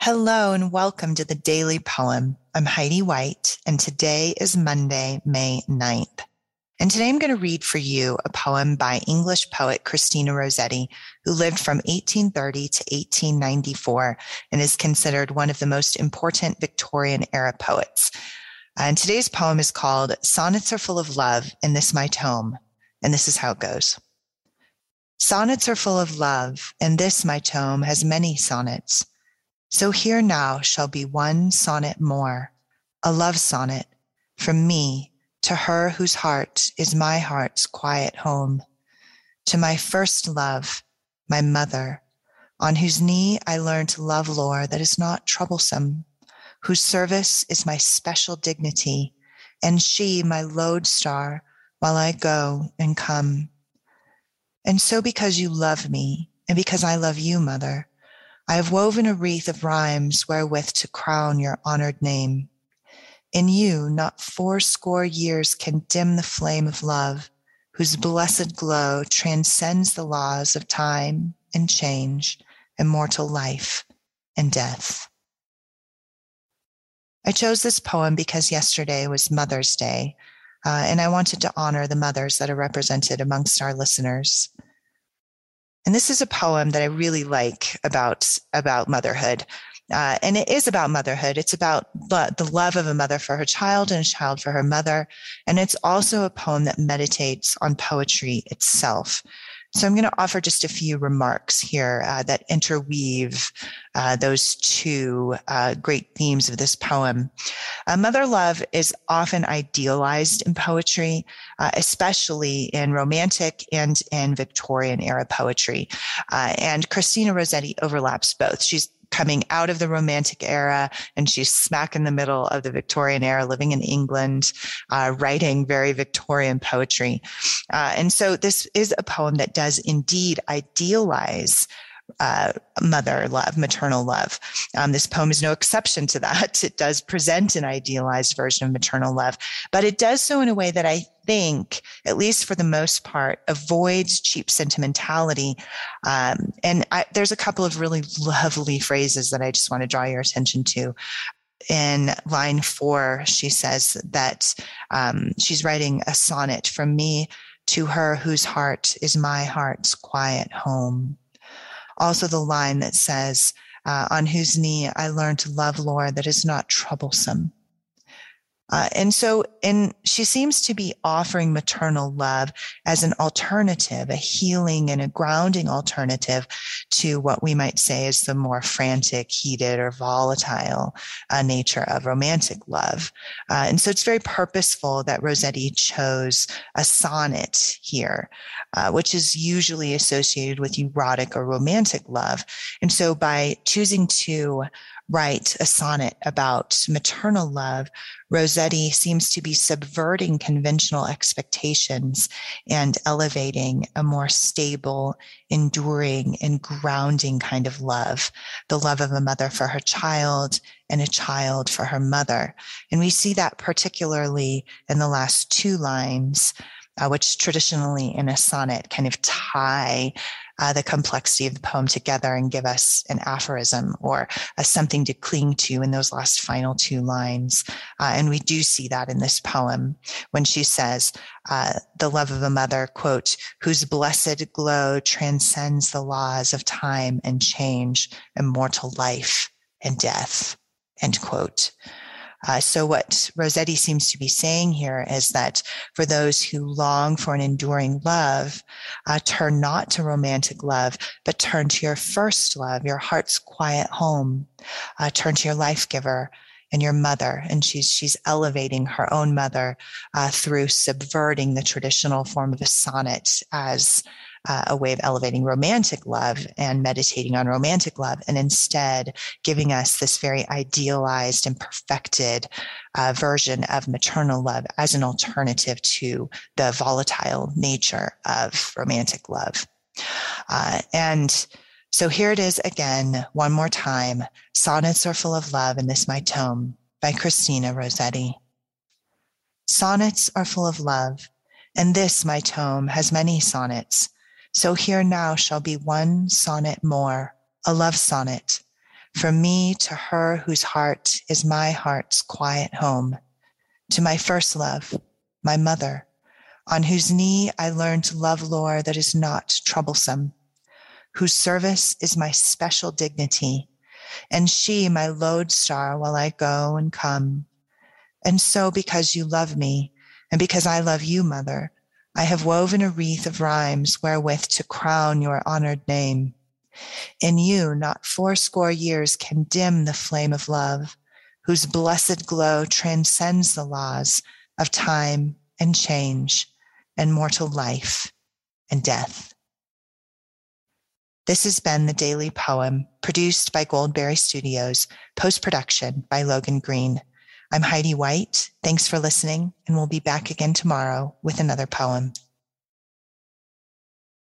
Hello and welcome to the Daily Poem. I'm Heidi White, and today is Monday, May 9th. And today I'm going to read for you a poem by English poet Christina Rossetti, who lived from 1830 to 1894 and is considered one of the most important Victorian era poets. And today's poem is called Sonnets Are Full of Love in This My Tome. And this is how it goes. Sonnets are full of love, and this my tome has many sonnets. So here now shall be one sonnet more, a love sonnet from me to her whose heart is my heart's quiet home, to my first love, my mother, on whose knee I learned love lore that is not troublesome, whose service is my special dignity, and she my lodestar while I go and come. And so because you love me, and because I love you, mother, I have woven a wreath of rhymes wherewith to crown your honored name. In you, not fourscore years can dim the flame of love, whose blessed glow transcends the laws of time and change, immortal life and death. I chose this poem because yesterday was Mother's Day, uh, and I wanted to honor the mothers that are represented amongst our listeners. And this is a poem that I really like about, about motherhood. Uh, and it is about motherhood. It's about lo- the love of a mother for her child and a child for her mother. And it's also a poem that meditates on poetry itself. So I'm going to offer just a few remarks here uh, that interweave uh, those two uh, great themes of this poem. Uh, mother love is often idealized in poetry, uh, especially in romantic and in Victorian era poetry. Uh, and Christina Rossetti overlaps both. She's coming out of the romantic era and she's smack in the middle of the Victorian era, living in England, uh, writing very Victorian poetry. Uh, and so this is a poem that does indeed idealize uh, mother love, maternal love. Um, this poem is no exception to that. It does present an idealized version of maternal love, but it does so in a way that I think, at least for the most part, avoids cheap sentimentality. Um, and I, there's a couple of really lovely phrases that I just want to draw your attention to in line four, she says that um, she's writing a sonnet from me to her whose heart is my heart's quiet home. Also, the line that says, uh, On whose knee I learned to love Lord, that is not troublesome. Uh, and so, and she seems to be offering maternal love as an alternative, a healing and a grounding alternative to what we might say is the more frantic, heated, or volatile uh, nature of romantic love. Uh, and so, it's very purposeful that Rossetti chose a sonnet here, uh, which is usually associated with erotic or romantic love. And so, by choosing to write a sonnet about maternal love, Rossetti seems to be subverting conventional expectations and elevating a more stable, enduring, and grounding kind of love, the love of a mother for her child and a child for her mother. And we see that particularly in the last two lines. Uh, which traditionally in a sonnet kind of tie uh, the complexity of the poem together and give us an aphorism or a something to cling to in those last final two lines. Uh, and we do see that in this poem when she says, uh, the love of a mother, quote, whose blessed glow transcends the laws of time and change, immortal life and death, end quote. Uh, so what Rossetti seems to be saying here is that for those who long for an enduring love, uh, turn not to romantic love, but turn to your first love, your heart's quiet home. Uh, turn to your life giver and your mother. And she's, she's elevating her own mother uh, through subverting the traditional form of a sonnet as uh, a way of elevating romantic love and meditating on romantic love, and instead giving us this very idealized and perfected uh, version of maternal love as an alternative to the volatile nature of romantic love. Uh, and so here it is again, one more time. Sonnets are full of love in this my tome by Christina Rossetti. Sonnets are full of love, and this my tome has many sonnets so here now shall be one sonnet more, a love sonnet from me to her whose heart is my heart's quiet home, to my first love, my mother, on whose knee I learned to love lore that is not troublesome, whose service is my special dignity, and she my lodestar while I go and come. And so, because you love me, and because I love you, mother, I have woven a wreath of rhymes wherewith to crown your honored name. In you, not fourscore years can dim the flame of love, whose blessed glow transcends the laws of time and change and mortal life and death. This has been the Daily Poem, produced by Goldberry Studios, post production by Logan Green. I'm Heidi White. Thanks for listening, and we'll be back again tomorrow with another poem.